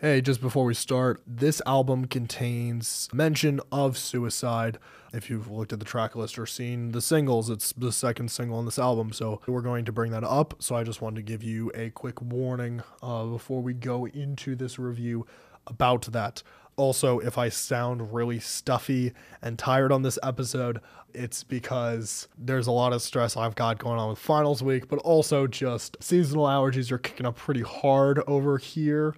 Hey, just before we start, this album contains mention of suicide. If you've looked at the track list or seen the singles, it's the second single on this album. So we're going to bring that up. So I just wanted to give you a quick warning uh, before we go into this review about that. Also, if I sound really stuffy and tired on this episode, it's because there's a lot of stress I've got going on with finals week, but also just seasonal allergies are kicking up pretty hard over here.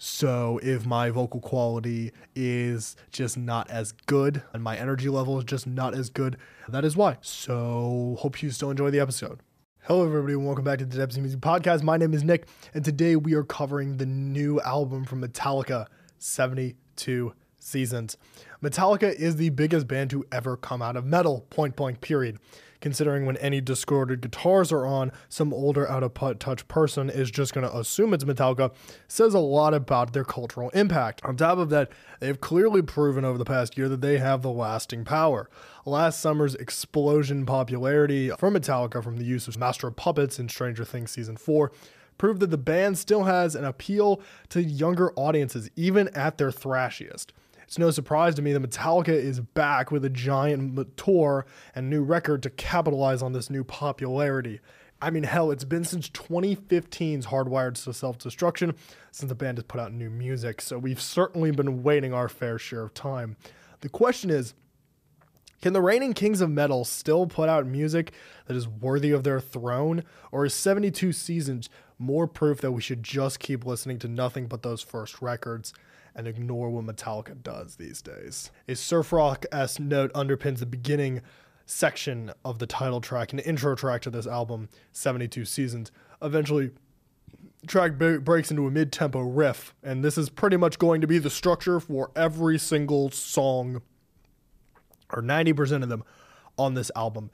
So if my vocal quality is just not as good and my energy level is just not as good, that is why. So hope you still enjoy the episode. Hello, everybody, and welcome back to the Depths of Music Podcast. My name is Nick, and today we are covering the new album from Metallica, 72 Seasons. Metallica is the biggest band to ever come out of metal, point blank, period considering when any discorded guitars are on, some older out of touch person is just going to assume it's Metallica, says a lot about their cultural impact. On top of that, they've clearly proven over the past year that they have the lasting power. Last summer's explosion popularity from Metallica from the use of Master of Puppets in Stranger Things Season 4 proved that the band still has an appeal to younger audiences, even at their thrashiest. It's no surprise to me that Metallica is back with a giant tour and new record to capitalize on this new popularity. I mean, hell, it's been since 2015's Hardwired to Self Destruction since the band has put out new music, so we've certainly been waiting our fair share of time. The question is, can the reigning kings of metal still put out music that is worthy of their throne? Or is 72 seasons more proof that we should just keep listening to nothing but those first records? And ignore what Metallica does these days. A surf rock s note underpins the beginning section of the title track and intro track to this album, 72 Seasons. Eventually, track b- breaks into a mid-tempo riff, and this is pretty much going to be the structure for every single song, or 90% of them, on this album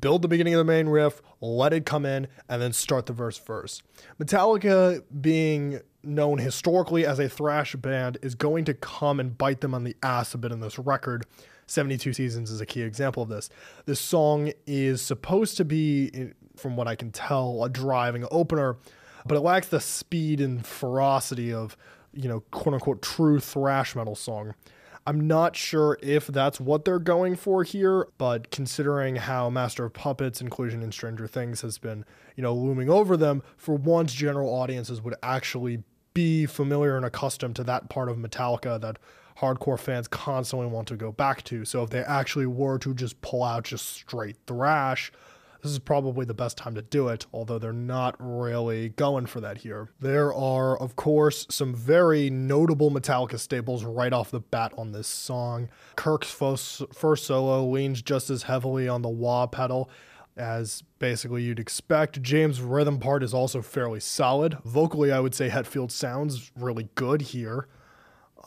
build the beginning of the main riff, let it come in, and then start the verse first. Metallica, being known historically as a thrash band, is going to come and bite them on the ass a bit in this record. 72 Seasons is a key example of this. This song is supposed to be, from what I can tell, a driving opener, but it lacks the speed and ferocity of, you know, quote unquote, true thrash metal song. I'm not sure if that's what they're going for here, but considering how Master of Puppets inclusion in Stranger Things has been, you know, looming over them, for once general audiences would actually be familiar and accustomed to that part of Metallica that hardcore fans constantly want to go back to. So if they actually were to just pull out just straight thrash, this is probably the best time to do it, although they're not really going for that here. There are, of course, some very notable Metallica staples right off the bat on this song. Kirk's first, solo leans just as heavily on the wah pedal as basically you'd expect. James' rhythm part is also fairly solid. Vocally, I would say Hetfield sounds really good here.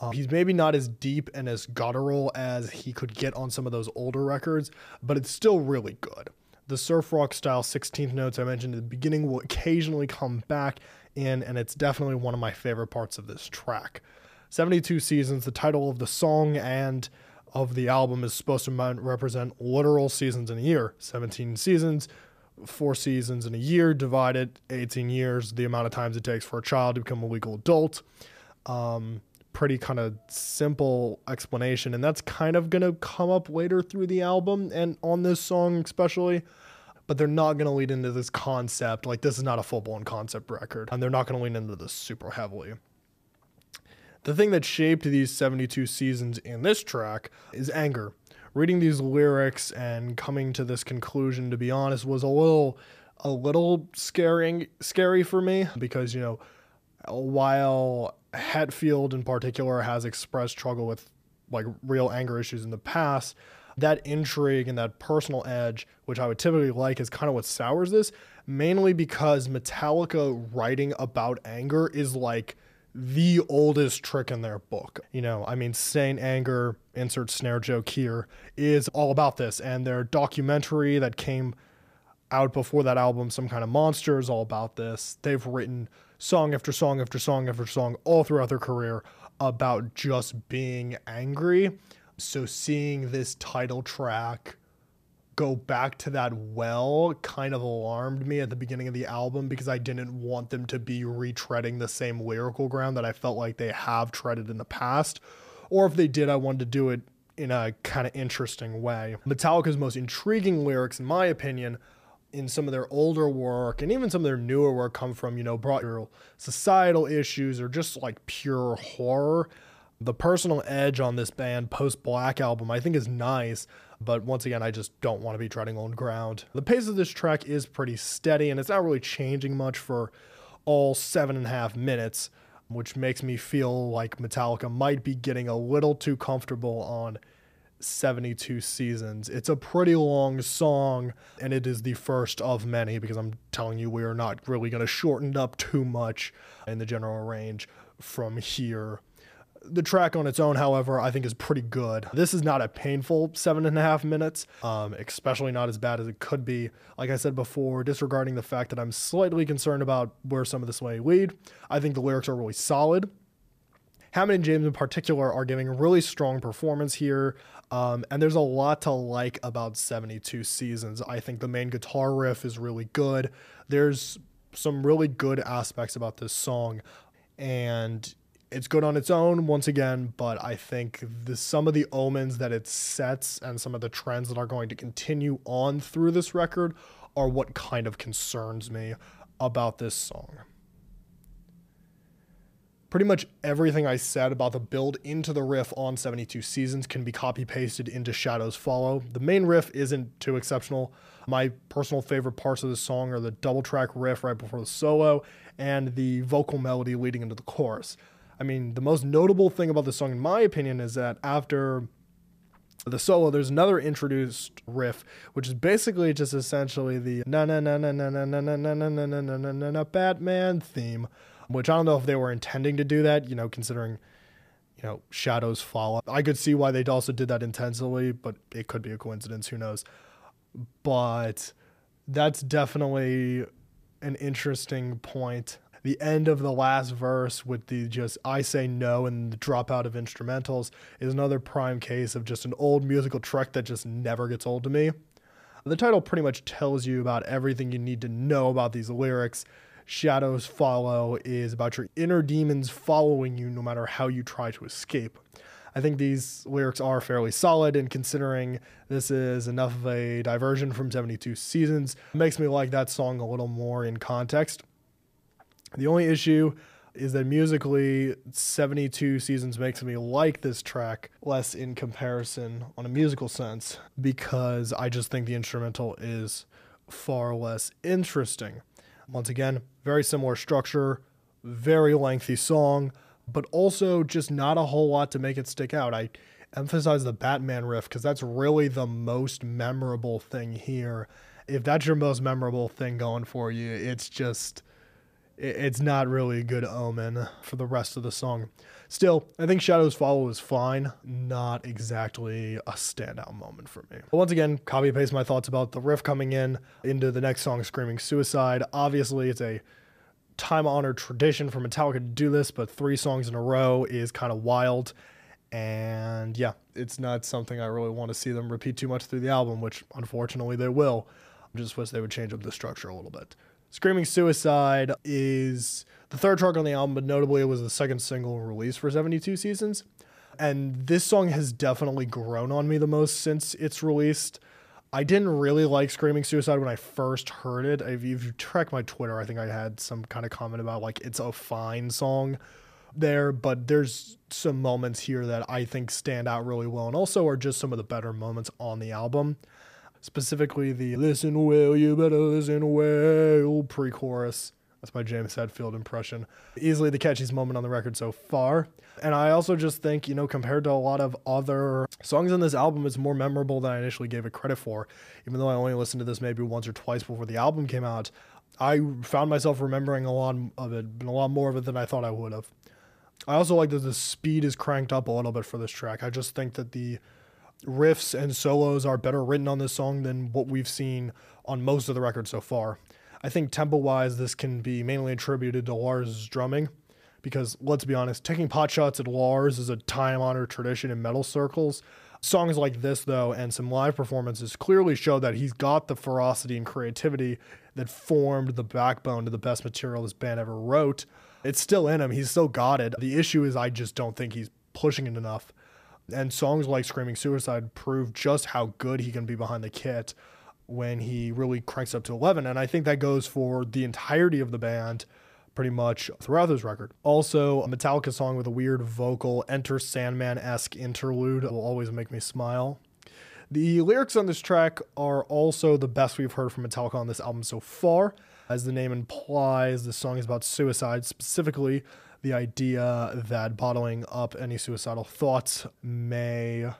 Um, he's maybe not as deep and as guttural as he could get on some of those older records, but it's still really good. The surf rock style 16th notes I mentioned at the beginning will occasionally come back in, and it's definitely one of my favorite parts of this track. 72 Seasons, the title of the song and of the album, is supposed to represent literal seasons in a year. 17 seasons, four seasons in a year, divided 18 years, the amount of times it takes for a child to become a legal adult. Um, pretty kind of simple explanation, and that's kind of going to come up later through the album and on this song especially. But they're not going to lead into this concept. Like, this is not a full blown concept record, and they're not going to lean into this super heavily. The thing that shaped these 72 seasons in this track is anger. Reading these lyrics and coming to this conclusion, to be honest, was a little a little scary scary for me because you know while Hetfield in particular has expressed struggle with like real anger issues in the past, that intrigue and that personal edge, which I would typically like, is kind of what sours this, mainly because Metallica writing about anger is like the oldest trick in their book. You know, I mean, Saint Anger, insert snare joke here, is all about this. And their documentary that came out before that album, Some Kind of Monster, is all about this. They've written song after song after song after song all throughout their career about just being angry. So seeing this title track go back to that well kind of alarmed me at the beginning of the album because I didn't want them to be retreading the same lyrical ground that I felt like they have treaded in the past. Or if they did, I wanted to do it in a kind of interesting way. Metallica's most intriguing lyrics, in my opinion, in some of their older work and even some of their newer work come from, you know, broader societal issues or just like pure horror. The personal edge on this band post Black album, I think, is nice, but once again, I just don't want to be treading on ground. The pace of this track is pretty steady and it's not really changing much for all seven and a half minutes, which makes me feel like Metallica might be getting a little too comfortable on 72 seasons. It's a pretty long song, and it is the first of many because I'm telling you, we are not really going to shorten up too much in the general range from here. The track on its own, however, I think is pretty good. This is not a painful seven and a half minutes, um, especially not as bad as it could be. Like I said before, disregarding the fact that I'm slightly concerned about where some of this may lead, I think the lyrics are really solid. Hammett and James in particular are giving a really strong performance here. Um, and there's a lot to like about 72 Seasons. I think the main guitar riff is really good. There's some really good aspects about this song. And it's good on its own once again, but I think the, some of the omens that it sets and some of the trends that are going to continue on through this record are what kind of concerns me about this song pretty much everything I said about the build into the riff on 72 Seasons can be copy pasted into Shadows Follow. The main riff isn't too exceptional. My personal favorite parts of the song are the double track riff right before the solo and the vocal melody leading into the chorus. I mean, the most notable thing about the song, in my opinion, is that after the solo, there's another introduced riff, which is basically just essentially the na na na na na na na na na na na na na na Batman theme which I don't know if they were intending to do that, you know, considering, you know, shadows fall. I could see why they also did that intensely, but it could be a coincidence. Who knows? But that's definitely an interesting point. The end of the last verse with the just I say no and the dropout of instrumentals is another prime case of just an old musical trick that just never gets old to me. The title pretty much tells you about everything you need to know about these lyrics Shadows Follow is about your inner demons following you no matter how you try to escape. I think these lyrics are fairly solid, and considering this is enough of a diversion from 72 Seasons, makes me like that song a little more in context. The only issue is that musically, 72 Seasons makes me like this track less in comparison on a musical sense because I just think the instrumental is far less interesting. Once again, very similar structure, very lengthy song, but also just not a whole lot to make it stick out. I emphasize the Batman riff because that's really the most memorable thing here. If that's your most memorable thing going for you, it's just it's not really a good omen for the rest of the song. Still, I think Shadows Follow is fine, not exactly a standout moment for me. But once again, copy paste my thoughts about the riff coming in into the next song, Screaming Suicide. Obviously, it's a time honored tradition for Metallica to do this, but three songs in a row is kind of wild. And yeah, it's not something I really want to see them repeat too much through the album, which unfortunately they will. I just wish they would change up the structure a little bit. Screaming Suicide is the third track on the album, but notably it was the second single released for 72 Seasons. And this song has definitely grown on me the most since it's released. I didn't really like Screaming Suicide when I first heard it. If you, track my Twitter, I think I had some kind of comment about like it's a fine song there, but there's some moments here that I think stand out really well and also are just some of the better moments on the album specifically the Listen Well, You Better Listen Well pre chorus. That's my James Hetfield impression. Easily the catchiest moment on the record so far. And I also just think, you know, compared to a lot of other songs on this album, it's more memorable than I initially gave it credit for. Even though I only listened to this maybe once or twice before the album came out, I found myself remembering a lot of it, and a lot more of it than I thought I would have. I also like that the speed is cranked up a little bit for this track. I just think that the riffs and solos are better written on this song than what we've seen on most of the record so far. I think tempo wise, this can be mainly attributed to Lars' drumming because let's be honest, taking pot shots at Lars is a time honored tradition in metal circles. Songs like this, though, and some live performances clearly show that he's got the ferocity and creativity that formed the backbone to the best material this band ever wrote. It's still in him. He's still got it. The issue is I just don't think he's pushing it enough. And songs like Screaming Suicide prove just how good he can be behind the kit when he really cranks up to 11. And I think that goes for the entirety of the band pretty much throughout this record. Also, a Metallica song with a weird vocal, Enter Sandman esque interlude will always make me smile. The lyrics on this track are also the best we've heard from Metallica on this album so far. As the name implies, the song is about suicide, specifically the idea that bottling up any suicidal thoughts may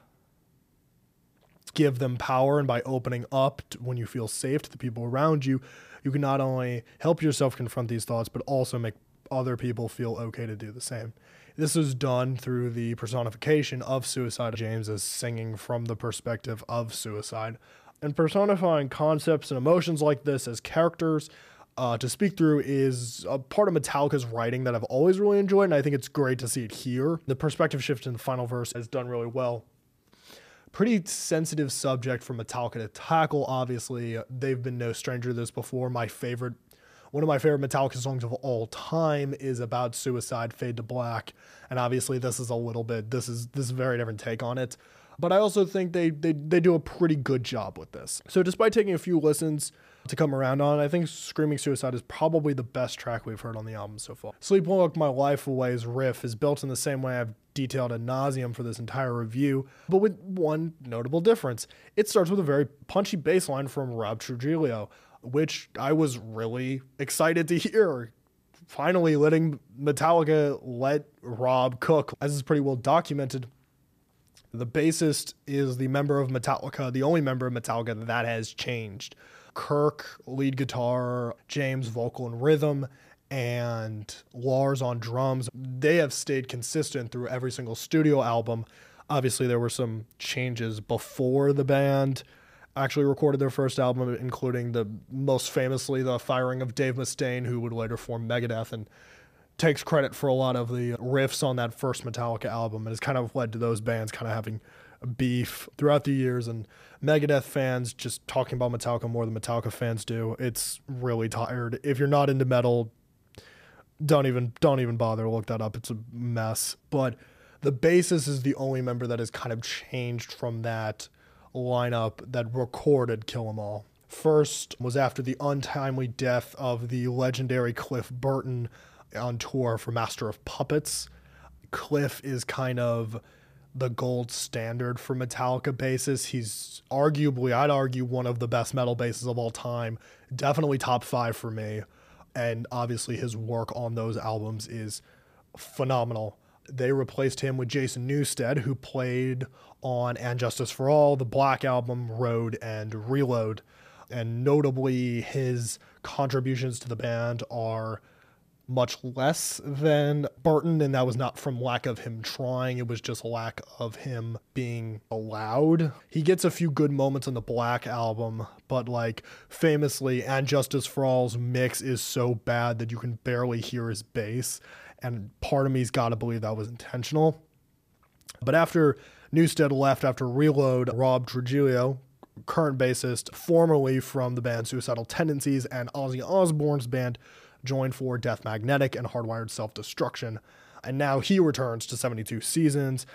give them power. And by opening up to, when you feel safe to the people around you, you can not only help yourself confront these thoughts, but also make other people feel okay to do the same. This is done through the personification of suicide. James is singing from the perspective of suicide. And personifying concepts and emotions like this as characters uh, to speak through is a part of Metallica's writing that I've always really enjoyed, and I think it's great to see it here. The perspective shift in the final verse has done really well. Pretty sensitive subject for Metallica to tackle, obviously. They've been no stranger to this before. My favorite one of my favorite Metallica songs of all time is about suicide, Fade to Black, and obviously this is a little bit this is this is a very different take on it. But I also think they they they do a pretty good job with this. So despite taking a few listens to come around on, I think Screaming Suicide is probably the best track we've heard on the album so far. Sleepwalk My Life Away's riff is built in the same way I've detailed ad nauseum for this entire review, but with one notable difference. It starts with a very punchy bass line from Rob Trujillo, which I was really excited to hear. Finally, letting Metallica let Rob cook, as is pretty well documented. The bassist is the member of Metallica, the only member of Metallica that has changed. Kirk, lead guitar, James, vocal and rhythm, and Lars on drums. They have stayed consistent through every single studio album. Obviously, there were some changes before the band actually recorded their first album, including the most famously the firing of Dave Mustaine, who would later form Megadeth and takes credit for a lot of the riffs on that first Metallica album and has kind of led to those bands kind of having beef throughout the years and Megadeth fans just talking about Metallica more than Metallica fans do. It's really tired. If you're not into metal, don't even don't even bother to look that up. It's a mess. But the bassist is the only member that has kind of changed from that lineup that recorded Kill 'Em All. First was after the untimely death of the legendary Cliff Burton on tour for Master of Puppets. Cliff is kind of the gold standard for Metallica basses. He's arguably, I'd argue, one of the best metal basses of all time. Definitely top five for me. And obviously, his work on those albums is phenomenal. They replaced him with Jason Newsted, who played on And Justice for All, the Black Album, Load, and Reload. And notably, his contributions to the band are much less than Burton, and that was not from lack of him trying, it was just lack of him being allowed. He gets a few good moments on the Black album, but like famously, And Justice for All's mix is so bad that you can barely hear his bass, and part of me's gotta believe that was intentional. But after Newsted left after Reload, Rob Trujillo, current bassist, formerly from the band Suicidal Tendencies and Ozzy Osbourne's band, joined for Death Magnetic and Hardwired Self Destruction. And now he returns to 72 Seasons.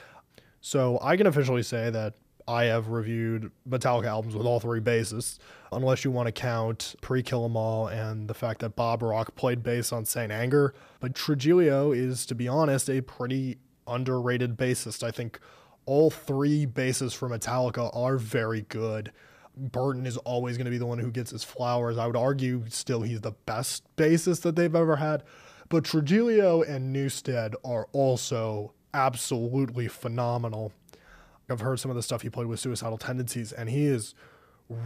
So I can officially say that I have reviewed Metallica albums with all three bassists, unless you want to count Pre Kill 'Em All and the fact that Bob Rock played bass on Saint Anger. But Trujillo is, to be honest, a pretty underrated bassist. I think all three basses for Metallica are very good. Burton is always going to be the one who gets his flowers. I would argue still he's the best bassist that they've ever had. But Trujillo and Newsted are also absolutely phenomenal. I've heard some of the stuff he played with Suicidal Tendencies, and he is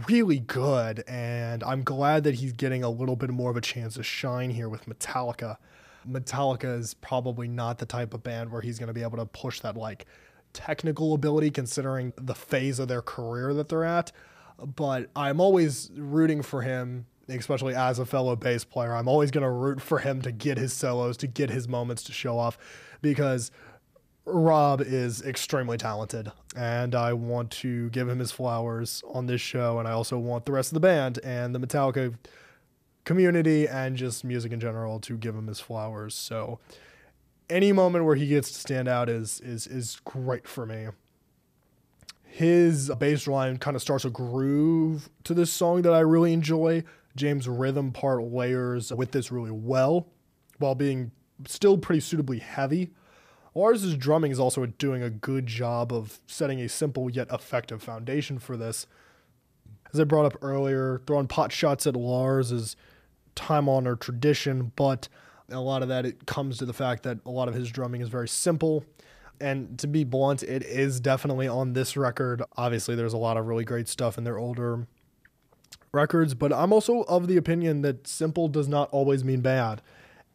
really good. And I'm glad that he's getting a little bit more of a chance to shine here with Metallica. Metallica is probably not the type of band where he's going to be able to push that like technical ability considering the phase of their career that they're at but I'm always rooting for him, especially as a fellow bass player. I'm always going to root for him to get his solos, to get his moments to show off because Rob is extremely talented, and I want to give him his flowers on this show. And I also want the rest of the band and the Metallica community and just music in general to give him his flowers. So, any moment where he gets to stand out is is is great for me. His bass line kind of starts a groove to this song that I really enjoy. James' rhythm part layers with this really well, while being still pretty suitably heavy. Lars' drumming is also doing a good job of setting a simple yet effective foundation for this. As I brought up earlier, throwing pot shots at Lars is time honored tradition, but a lot of that it comes to the fact that a lot of his drumming is very simple. And to be blunt, it is definitely on this record. Obviously, there's a lot of really great stuff in their older records, but I'm also of the opinion that simple does not always mean bad.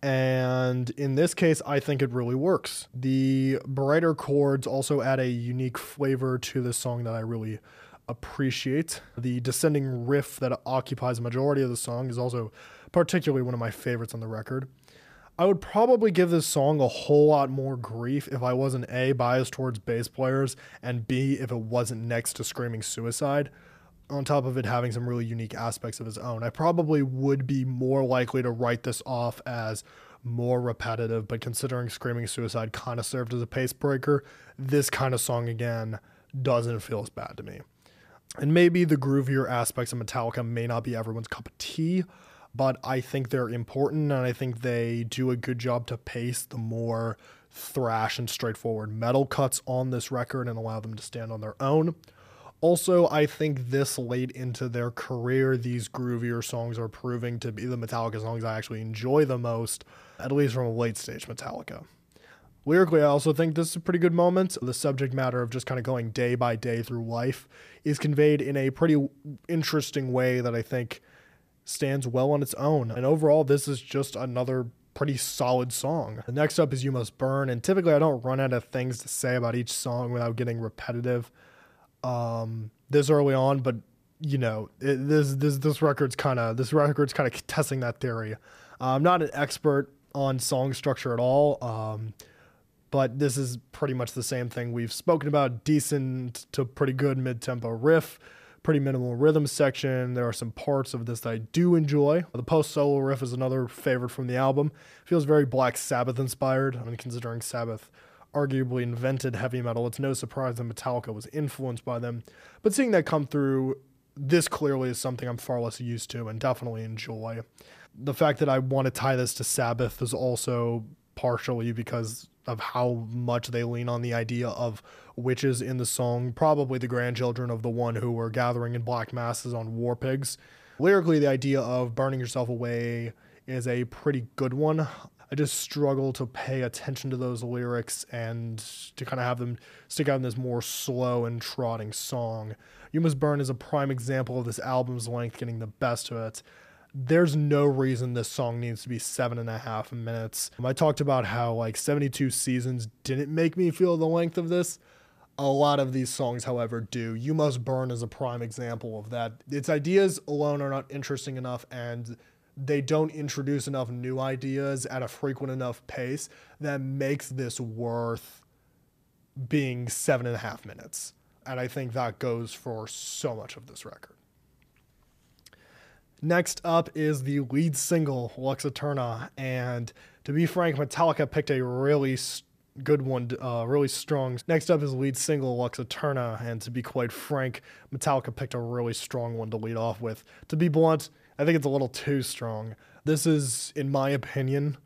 And in this case, I think it really works. The brighter chords also add a unique flavor to the song that I really appreciate. The descending riff that occupies the majority of the song is also particularly one of my favorites on the record. I would probably give this song a whole lot more grief if I wasn't A, biased towards bass players, and B, if it wasn't next to Screaming Suicide on top of it having some really unique aspects of his own. I probably would be more likely to write this off as more repetitive, but considering Screaming Suicide kind of served as a pace breaker, this kind of song again doesn't feel as bad to me. And maybe the groovier aspects of Metallica may not be everyone's cup of tea, but I think they're important and I think they do a good job to pace the more thrash and straightforward metal cuts on this record and allow them to stand on their own. Also, I think this late into their career, these groovier songs are proving to be the Metallica songs I actually enjoy the most, at least from a late stage Metallica. Lyrically, I also think this is a pretty good moment. The subject matter of just kind of going day by day through life is conveyed in a pretty interesting way that I think stands well on its own. And overall, this is just another pretty solid song. The next up is You Must Burn, and typically I don't run out of things to say about each song without getting repetitive um, this early on, but you know, it, this this this record's kind of this record's kind of testing that theory. Uh, I'm not an expert on song structure at all, um, but this is pretty much the same thing we've spoken about. Decent to pretty good mid-tempo riff, pretty minimal rhythm section. There are some parts of this that I do enjoy. The post solo riff is another favorite from the album. Feels very Black Sabbath inspired. I mean, considering Sabbath arguably invented heavy metal, it's no surprise that Metallica was influenced by them. But seeing that come through this clearly is something I'm far less used to and definitely enjoy. The fact that I want to tie this to Sabbath is also partially because of how much they lean on the idea of witches in the song, probably the grandchildren of the one who were gathering in black masses on war pigs. Lyrically, the idea of burning yourself away is a pretty good one. I just struggle to pay attention to those lyrics and to kind of have them stick out in this more slow and trotting song. You Must Burn is a prime example of this album's length getting the best of it. There's no reason this song needs to be seven and a half minutes. I talked about how like 72 seasons didn't make me feel the length of this. A lot of these songs, however, do. You Must Burn is a prime example of that. Its ideas alone are not interesting enough, and they don't introduce enough new ideas at a frequent enough pace that makes this worth being seven and a half minutes. And I think that goes for so much of this record. Next up is the lead single, Lux Æterna. And to be frank, Metallica picked a really good one, uh, really strong. Next up is lead single, Lux Æterna. And to be quite frank, Metallica picked a really strong one to lead off with. To be blunt, I think it's a little too strong. This is, in my opinion,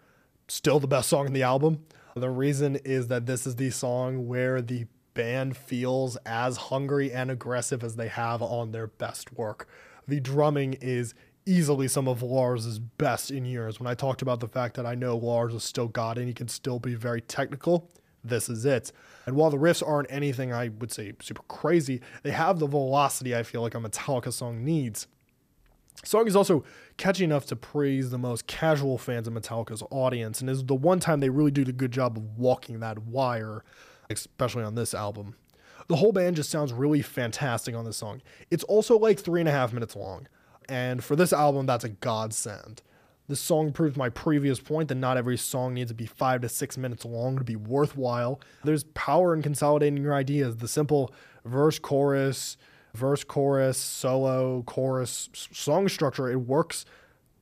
still the best song in the album. The reason is that this is the song where the band feels as hungry and aggressive as they have on their best work. The drumming is easily some of Lars's best in years. When I talked about the fact that I know Lars is still God and he can still be very technical, this is it. And while the riffs aren't anything I would say super crazy, they have the velocity I feel like a Metallica song needs. Song is also catchy enough to praise the most casual fans of Metallica's audience, and is the one time they really do a good job of walking that wire, especially on this album. The whole band just sounds really fantastic on this song. It's also like three and a half minutes long, and for this album, that's a godsend. This song proves my previous point that not every song needs to be five to six minutes long to be worthwhile. There's power in consolidating your ideas. The simple verse, chorus, verse, chorus, solo, chorus, song structure, it works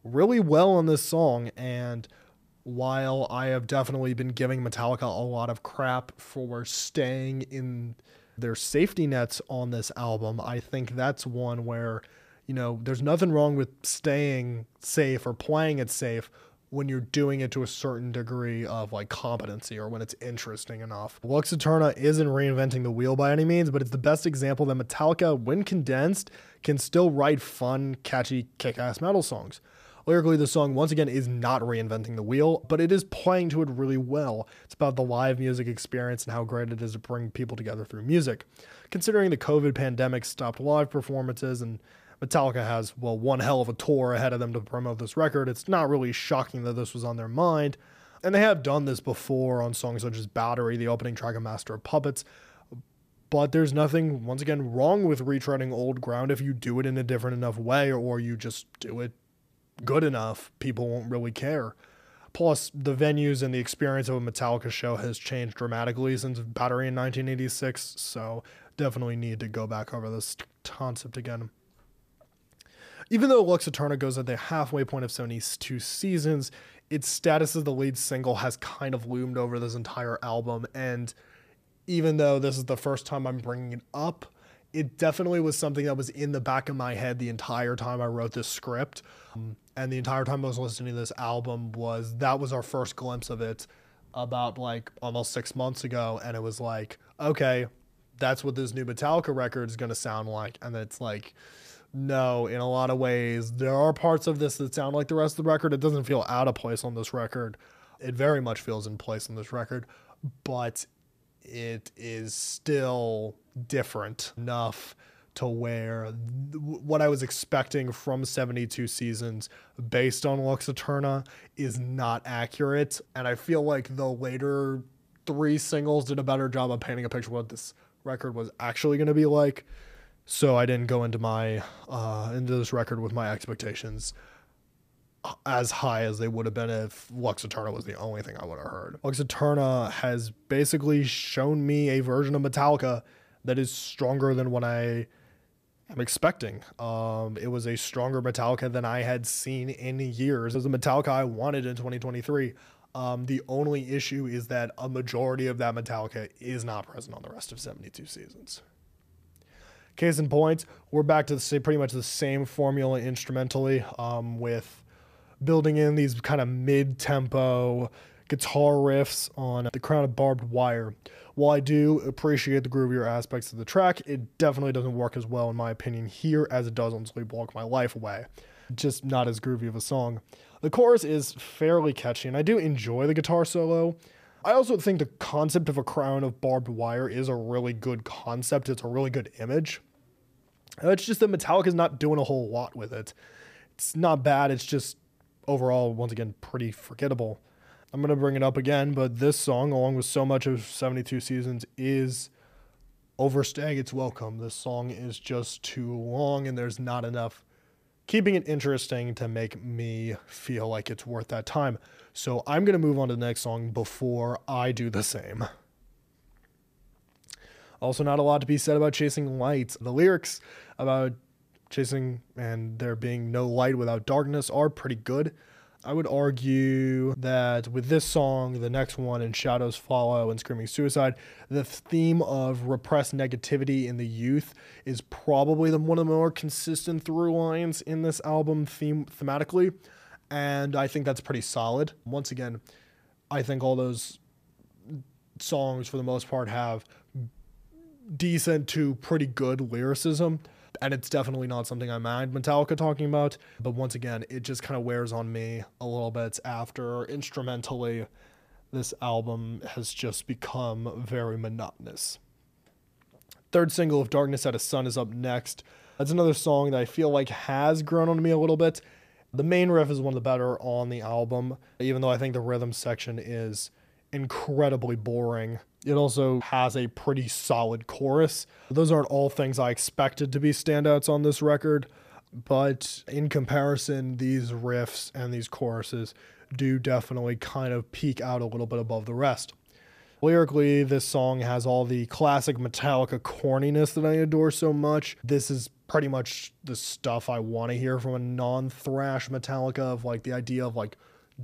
really well on this song. And while I have definitely been giving Metallica a lot of crap for staying in their safety nets on this album, I think that's one where you know, there's nothing wrong with staying safe or playing it safe when you're doing it to a certain degree of like competency or when it's interesting enough. Lux Æterna isn't reinventing the wheel by any means, but it's the best example that Metallica, when condensed, can still write fun, catchy, kick ass metal songs. Lyrically, the song once again is not reinventing the wheel, but it is playing to it really well. It's about the live music experience and how great it is to bring people together through music. Considering the COVID pandemic stopped live performances and Metallica has, well, one hell of a tour ahead of them to promote this record. It's not really shocking that this was on their mind. And they have done this before on songs such as Battery, the opening track of Master of Puppets. But there's nothing, once again, wrong with retreading old ground if you do it in a different enough way or you just do it good enough. People won't really care. Plus, the venues and the experience of a Metallica show has changed dramatically since Battery in 1986, so definitely need to go back over this concept again. Even though Lux Æterna goes at the halfway point of 72 Seasons, its status as the lead single has kind of loomed over this entire album. And even though this is the first time I'm bringing it up, it definitely was something that was in the back of my head the entire time I wrote this script. Um, and the entire time I was listening to this album was that was our first glimpse of it about like almost six months ago. And it was like, okay, that's what this new Metallica record is going to sound like. And it's like, no, in a lot of ways. There are parts of this that sound like the rest of the record. It doesn't feel out of place on this record. It very much feels in place on this record, but it is still different enough to where th- what I was expecting from 72 seasons based on Lux Æterna is not accurate. And I feel like the later three singles did a better job of painting a picture of what this record was actually going to be like. So I didn't go into my uh, into this record with my expectations as high as they would have been if Lux Æterna was the only thing I would have heard. Lux Æterna has basically shown me a version of Metallica that is stronger than what I am expecting. Um, it was a stronger Metallica than I had seen in years. It was a Metallica I wanted in 2023. Um, the only issue is that a majority of that Metallica is not present on the rest of 72 seasons. Case in point, we're back to the pretty much the same formula instrumentally um, with building in these kind of mid-tempo guitar riffs on the crown of barbed wire. While I do appreciate the groovier aspects of the track, it definitely doesn't work as well in my opinion here as it does on Sleepwalk My Life Away. Just not as groovy of a song. The chorus is fairly catchy, and I do enjoy the guitar solo. I also think the concept of a crown of barbed wire is a really good concept. It's a really good image. Uh, it's just that Metallica is not doing a whole lot with it. It's not bad. It's just overall, once again, pretty forgettable. I'm going to bring it up again, but this song, along with so much of 72 Seasons, is overstaying its welcome. This song is just too long, and there's not enough keeping it interesting to make me feel like it's worth that time. So I'm going to move on to the next song before I do the same. Also, not a lot to be said about Chasing Lights. The lyrics about chasing and there being no light without darkness are pretty good. I would argue that with this song, the next one, and Shadows Follow and Screaming Suicide, the theme of repressed negativity in the youth is probably the, one of the more consistent through lines in this album theme thematically. And I think that's pretty solid. Once again, I think all those songs, for the most part, have decent to pretty good lyricism. And it's definitely not something I mind Metallica talking about. But once again, it just kind of wears on me a little bit after instrumentally, this album has just become very monotonous. Third single If Darkness Had a Son is up next. That's another song that I feel like has grown on me a little bit. The main riff is one of the better on the album, even though I think the rhythm section is incredibly boring. It also has a pretty solid chorus. Those aren't all things I expected to be standouts on this record. But in comparison, these riffs and these choruses do definitely kind of peak out a little bit above the rest. Lyrically, this song has all the classic Metallica corniness that I adore so much. This is pretty much the stuff I want to hear from a non thrash Metallica of like the idea of like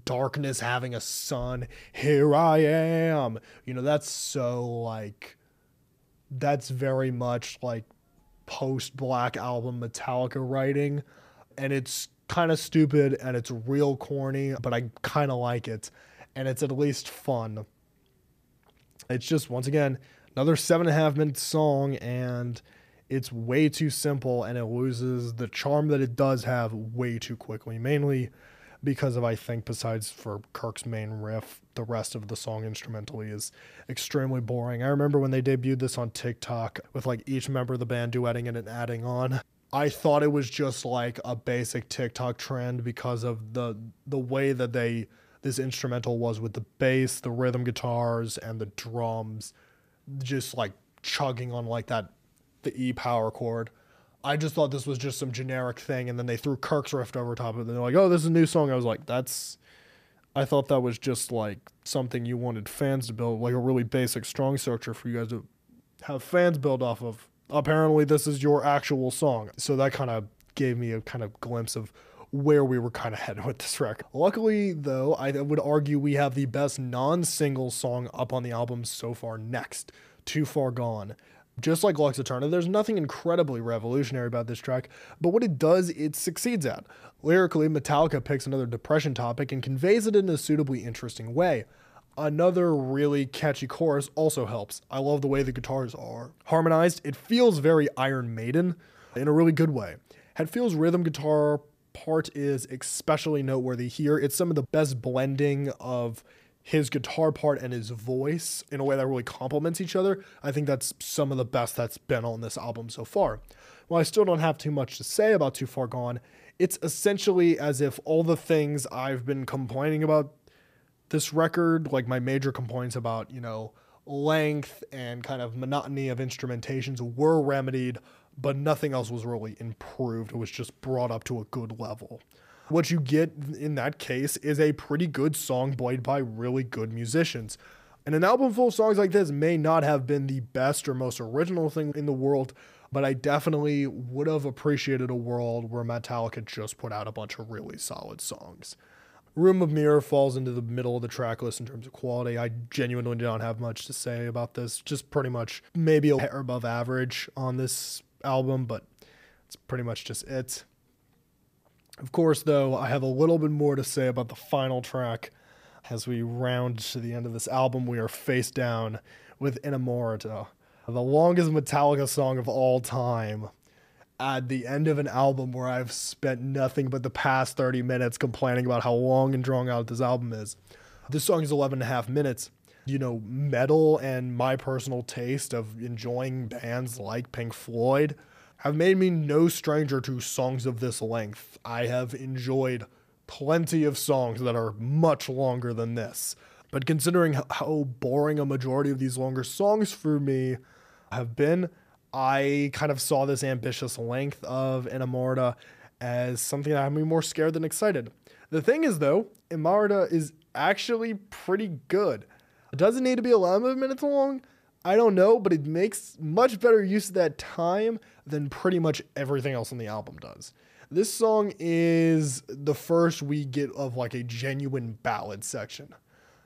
darkness having a son. Here I am. You know, that's so like, that's very much like post Black Album Metallica writing. And it's kind of stupid and it's real corny, but I kind of like it. And it's at least fun. It's just, once again, another seven and a half minute song, and it's way too simple and it loses the charm that it does have way too quickly. Mainly because of, I think, besides for Kirk's main riff, the rest of the song instrumentally is extremely boring. I remember when they debuted this on TikTok with like each member of the band duetting it and adding on. I thought it was just like a basic TikTok trend because of the the way that they this instrumental was with the bass, the rhythm guitars, and the drums, just like chugging on like that the E power chord. I just thought this was just some generic thing, and then they threw Kirk's riff over top of it. And they're like, "Oh, this is a new song." I was like, "That's." I thought that was just like something you wanted fans to build, like a really basic strong structure for you guys to have fans build off of. Apparently, this is your actual song, so that kind of gave me a kind of glimpse of where we were kind of headed with this record. Luckily, though, I would argue we have the best non single song up on the album so far next Too Far Gone. Just like Lux Æterna, there's nothing incredibly revolutionary about this track, but what it does, it succeeds at. Lyrically, Metallica picks another depression topic and conveys it in a suitably interesting way. Another really catchy chorus also helps. I love the way the guitars are harmonized. It feels very Iron Maiden in a really good way. Hetfield's rhythm guitar part is especially noteworthy here. It's some of the best blending of his guitar part and his voice in a way that really complements each other. I think that's some of the best that's been on this album so far. While I still don't have too much to say about Too Far Gone, it's essentially as if all the things I've been complaining about this record, like my major complaints about, you know, length and kind of monotony of instrumentations, were remedied but nothing else was really improved. It was just brought up to a good level. What you get in that case is a pretty good song played by really good musicians. And an album full of songs like this may not have been the best or most original thing in the world, but I definitely would have appreciated a world where Metallica just put out a bunch of really solid songs. Room of Mirror falls into the middle of the track list in terms of quality. I genuinely do not have much to say about this. Just pretty much maybe a hair above average on this album, but it's pretty much just it. Of course, though, I have a little bit more to say about the final track. As we round to the end of this album, we are face down with Inamorata, the longest Metallica song of all time. At the end of an album where I've spent nothing but the past 30 minutes complaining about how long and drawn out this album is. This song is 11 and a half minutes, you know, metal and my personal taste of enjoying bands like Pink Floyd have made me no stranger to songs of this length. I have enjoyed plenty of songs that are much longer than this. But considering how boring a majority of these longer songs for me have been, I kind of saw this ambitious length of Inamorata as something that had me more scared than excited. The thing is, though, Inamorata is actually pretty good. It doesn't need to be 11 minutes long? I don't know, but it makes much better use of that time than pretty much everything else on the album does. This song is the first we get of like a genuine ballad section.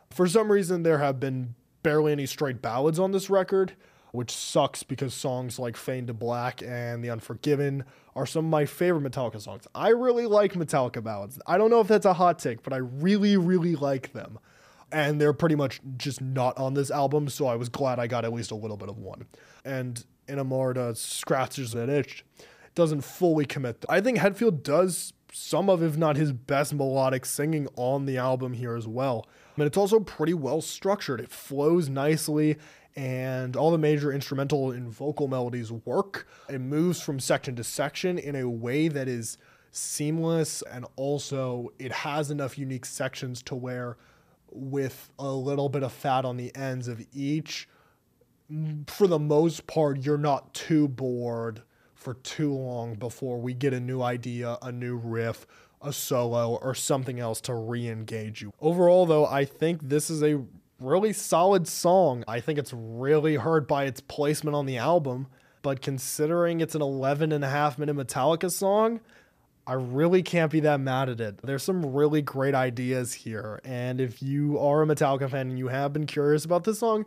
For some reason, there have been barely any straight ballads on this record, which sucks because songs like Fade to Black and The Unforgiven are some of my favorite Metallica songs. I really like Metallica ballads. I don't know if that's a hot take, but I really, really like them and they're pretty much just not on this album. So I was glad I got at least a little bit of one. And Inamorata scratches that itch. Doesn't fully commit. I think Hetfield does some of, if not his best melodic singing on the album here as well. But it's also pretty well structured. It flows nicely and all the major instrumental and vocal melodies work. It moves from section to section in a way that is seamless and also it has enough unique sections to where with a little bit of fat on the ends of each. For the most part, you're not too bored for too long before we get a new idea, a new riff, a solo, or something else to re engage you. Overall, though, I think this is a really solid song. I think it's really hurt by its placement on the album, but considering it's an 11 and a half minute Metallica song, I really can't be that mad at it. There's some really great ideas here, and if you are a Metallica fan and you have been curious about this song,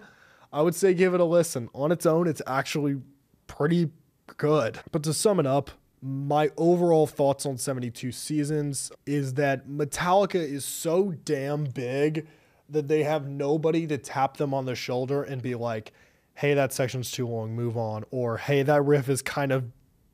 I would say give it a listen. On its own, it's actually pretty good. But to sum it up, my overall thoughts on 72 Seasons is that Metallica is so damn big that they have nobody to tap them on the shoulder and be like, hey, that section's too long, move on. Or hey, that riff is kind of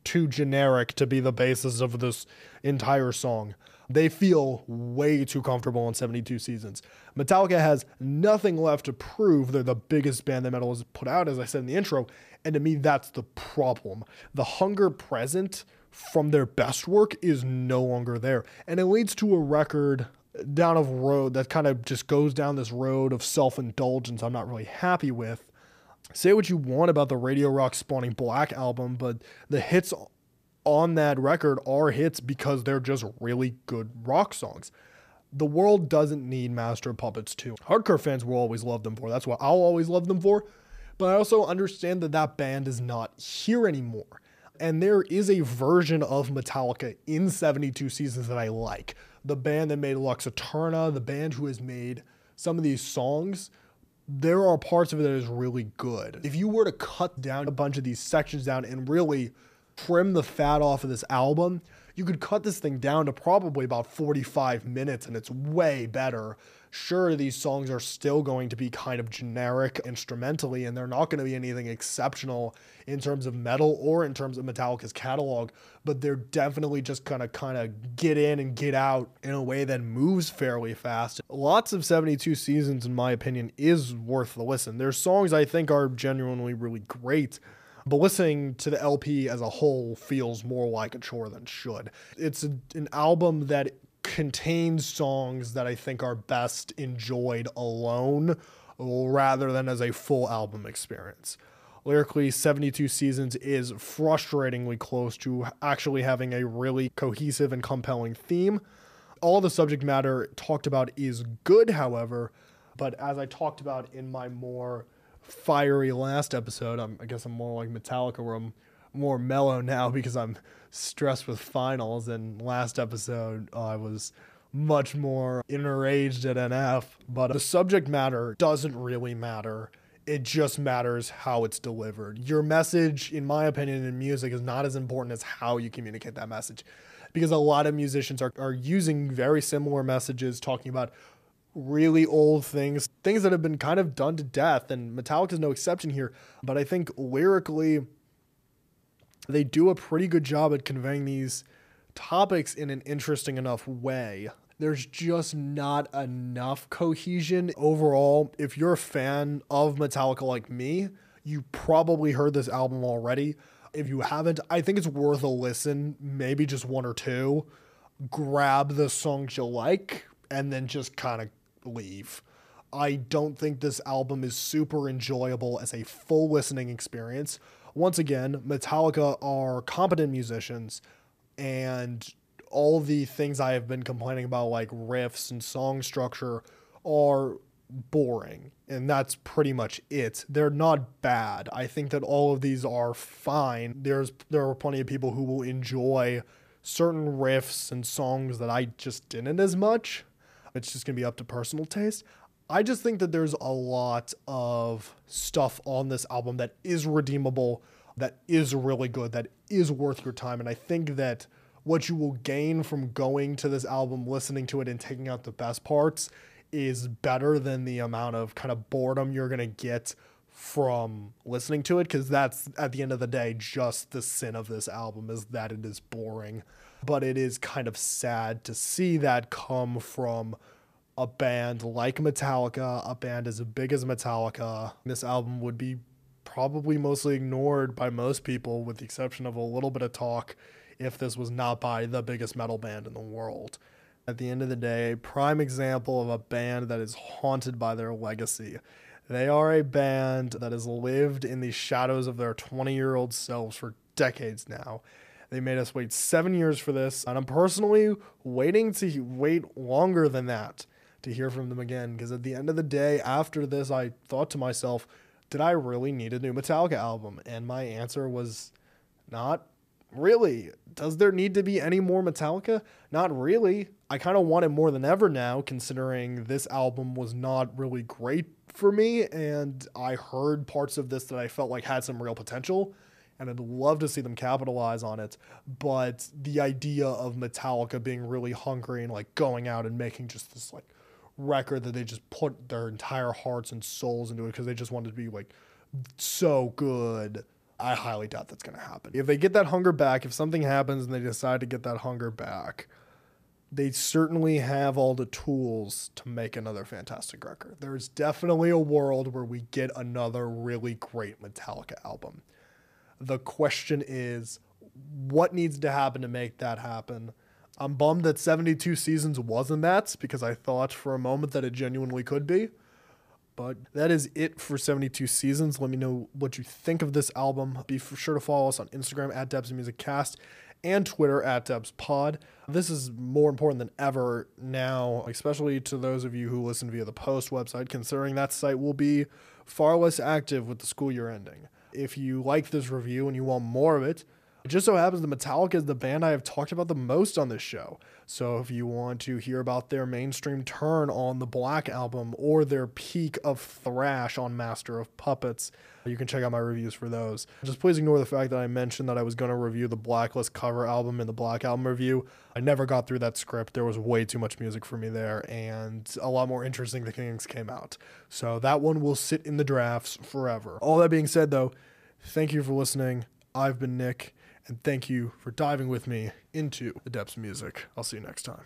too generic to be the basis of this entire song. They feel way too comfortable on 72 seasons. Metallica has nothing left to prove they're the biggest band that metal has put out, as I said in the intro. And to me, that's the problem. The hunger present from their best work is no longer there. And it leads to a record down a road that kind of just goes down this road of self indulgence I'm not really happy with. Say what you want about the Radio Rock Spawning Black album, but the hits on that record are hits because they're just really good rock songs. The world doesn't need Master of Puppets 2. Hardcore fans will always love them for. That's what I'll always love them for. But I also understand that that band is not here anymore. And there is a version of Metallica in 72 seasons that I like the band that made Lux Æterna, the band who has made some of these songs, there are parts of it that is really good. If you were to cut down a bunch of these sections down and really trim the fat off of this album, you could cut this thing down to probably about 45 minutes and it's way better sure, these songs are still going to be kind of generic instrumentally, and they're not going to be anything exceptional in terms of metal or in terms of Metallica's catalog, but they're definitely just going to kind of get in and get out in a way that moves fairly fast. Lots of 72 Seasons, in my opinion, is worth the listen. Their songs I think are genuinely really great but listening to the LP as a whole feels more like a chore than should. It's a, an album that contains songs that I think are best enjoyed alone rather than as a full album experience. Lyrically, 72 Seasons is frustratingly close to actually having a really cohesive and compelling theme. All the subject matter talked about is good, however, but as I talked about in my more fiery last episode, I'm, i guess I'm more like Metallica, where I'm more mellow now because I'm stressed with finals. And last episode, I was much more enraged at NF. But the subject matter doesn't really matter. It just matters how it's delivered. Your message, in my opinion, in music is not as important as how you communicate that message. Because a lot of musicians are, are using very similar messages, talking about really old things, things that have been kind of done to death. And Metallica is no exception here. But I think lyrically, they do a pretty good job at conveying these topics in an interesting enough way. There's just not enough cohesion overall. If you're a fan of Metallica like me, you probably heard this album already. If you haven't, I think it's worth a listen, maybe just one or two. Grab the songs you like and then just kind of leave. I don't think this album is super enjoyable as a full listening experience once again, Metallica are competent musicians, and all the things I have been complaining about, like riffs and song structure, are boring. And that's pretty much it. They're not bad. I think that all of these are fine. There's there are plenty of people who will enjoy certain riffs and songs that I just didn't as much. It's just gonna be up to personal taste. I just think that there's a lot of stuff on this album that is redeemable, that is really good, that is worth your time. And I think that what you will gain from going to this album, listening to it, and taking out the best parts is better than the amount of kind of boredom you're going to get from listening to it because that's at the end of the day just the sin of this album is that it is boring but it is kind of sad to see that come from a band like Metallica, a band as big as Metallica, this album would be probably mostly ignored by most people, with the exception of a little bit of talk, if this was not by the biggest metal band in the world. At the end of the day, prime example of a band that is haunted by their legacy. They are a band that has lived in the shadows of their 20 year old selves for decades now. They made us wait seven years for this, and I'm personally waiting to wait longer than that to hear from them again. Because at the end of the day, after this, I thought to myself, did I really need a new Metallica album? And my answer was not really. Does there need to be any more Metallica? Not really. I kind of want it more than ever now, considering this album was not really great for me. And I heard parts of this that I felt like had some real potential. And I'd love to see them capitalize on it. But the idea of Metallica being really hungry and like going out and making just this like record that they just put their entire hearts and souls into it because they just wanted to be like so good. I highly doubt that's going to happen. If they get that hunger back, if something happens and they decide to get that hunger back, they certainly have all the tools to make another fantastic record. There's definitely a world where we get another really great Metallica album. The question is, what needs to happen to make that happen? I'm bummed that 72 seasons wasn't that because I thought for a moment that it genuinely could be. But that is it for 72 seasons. Let me know what you think of this album. Be sure to follow us on Instagram at Depths Music Cast and Twitter at Depths Pod. This is more important than ever now, especially to those of you who listen via the Post website, considering that site will be far less active with the school year ending. If you like this review and you want more of it, it just so happens that Metallica is the band I have talked about the most on this show. So if you want to hear about their mainstream turn on the Black album or their peak of thrash on Master of Puppets, you can check out my reviews for those. Just please ignore the fact that I mentioned that I was going to review the Blacklist cover album in the Black album review. I never got through that script. There was way too much music for me there, and a lot more interesting things came out. So that one will sit in the drafts forever. All that being said, though, thank you for listening. I've been Nick and thank you for diving with me into the depths of music. I'll see you next time.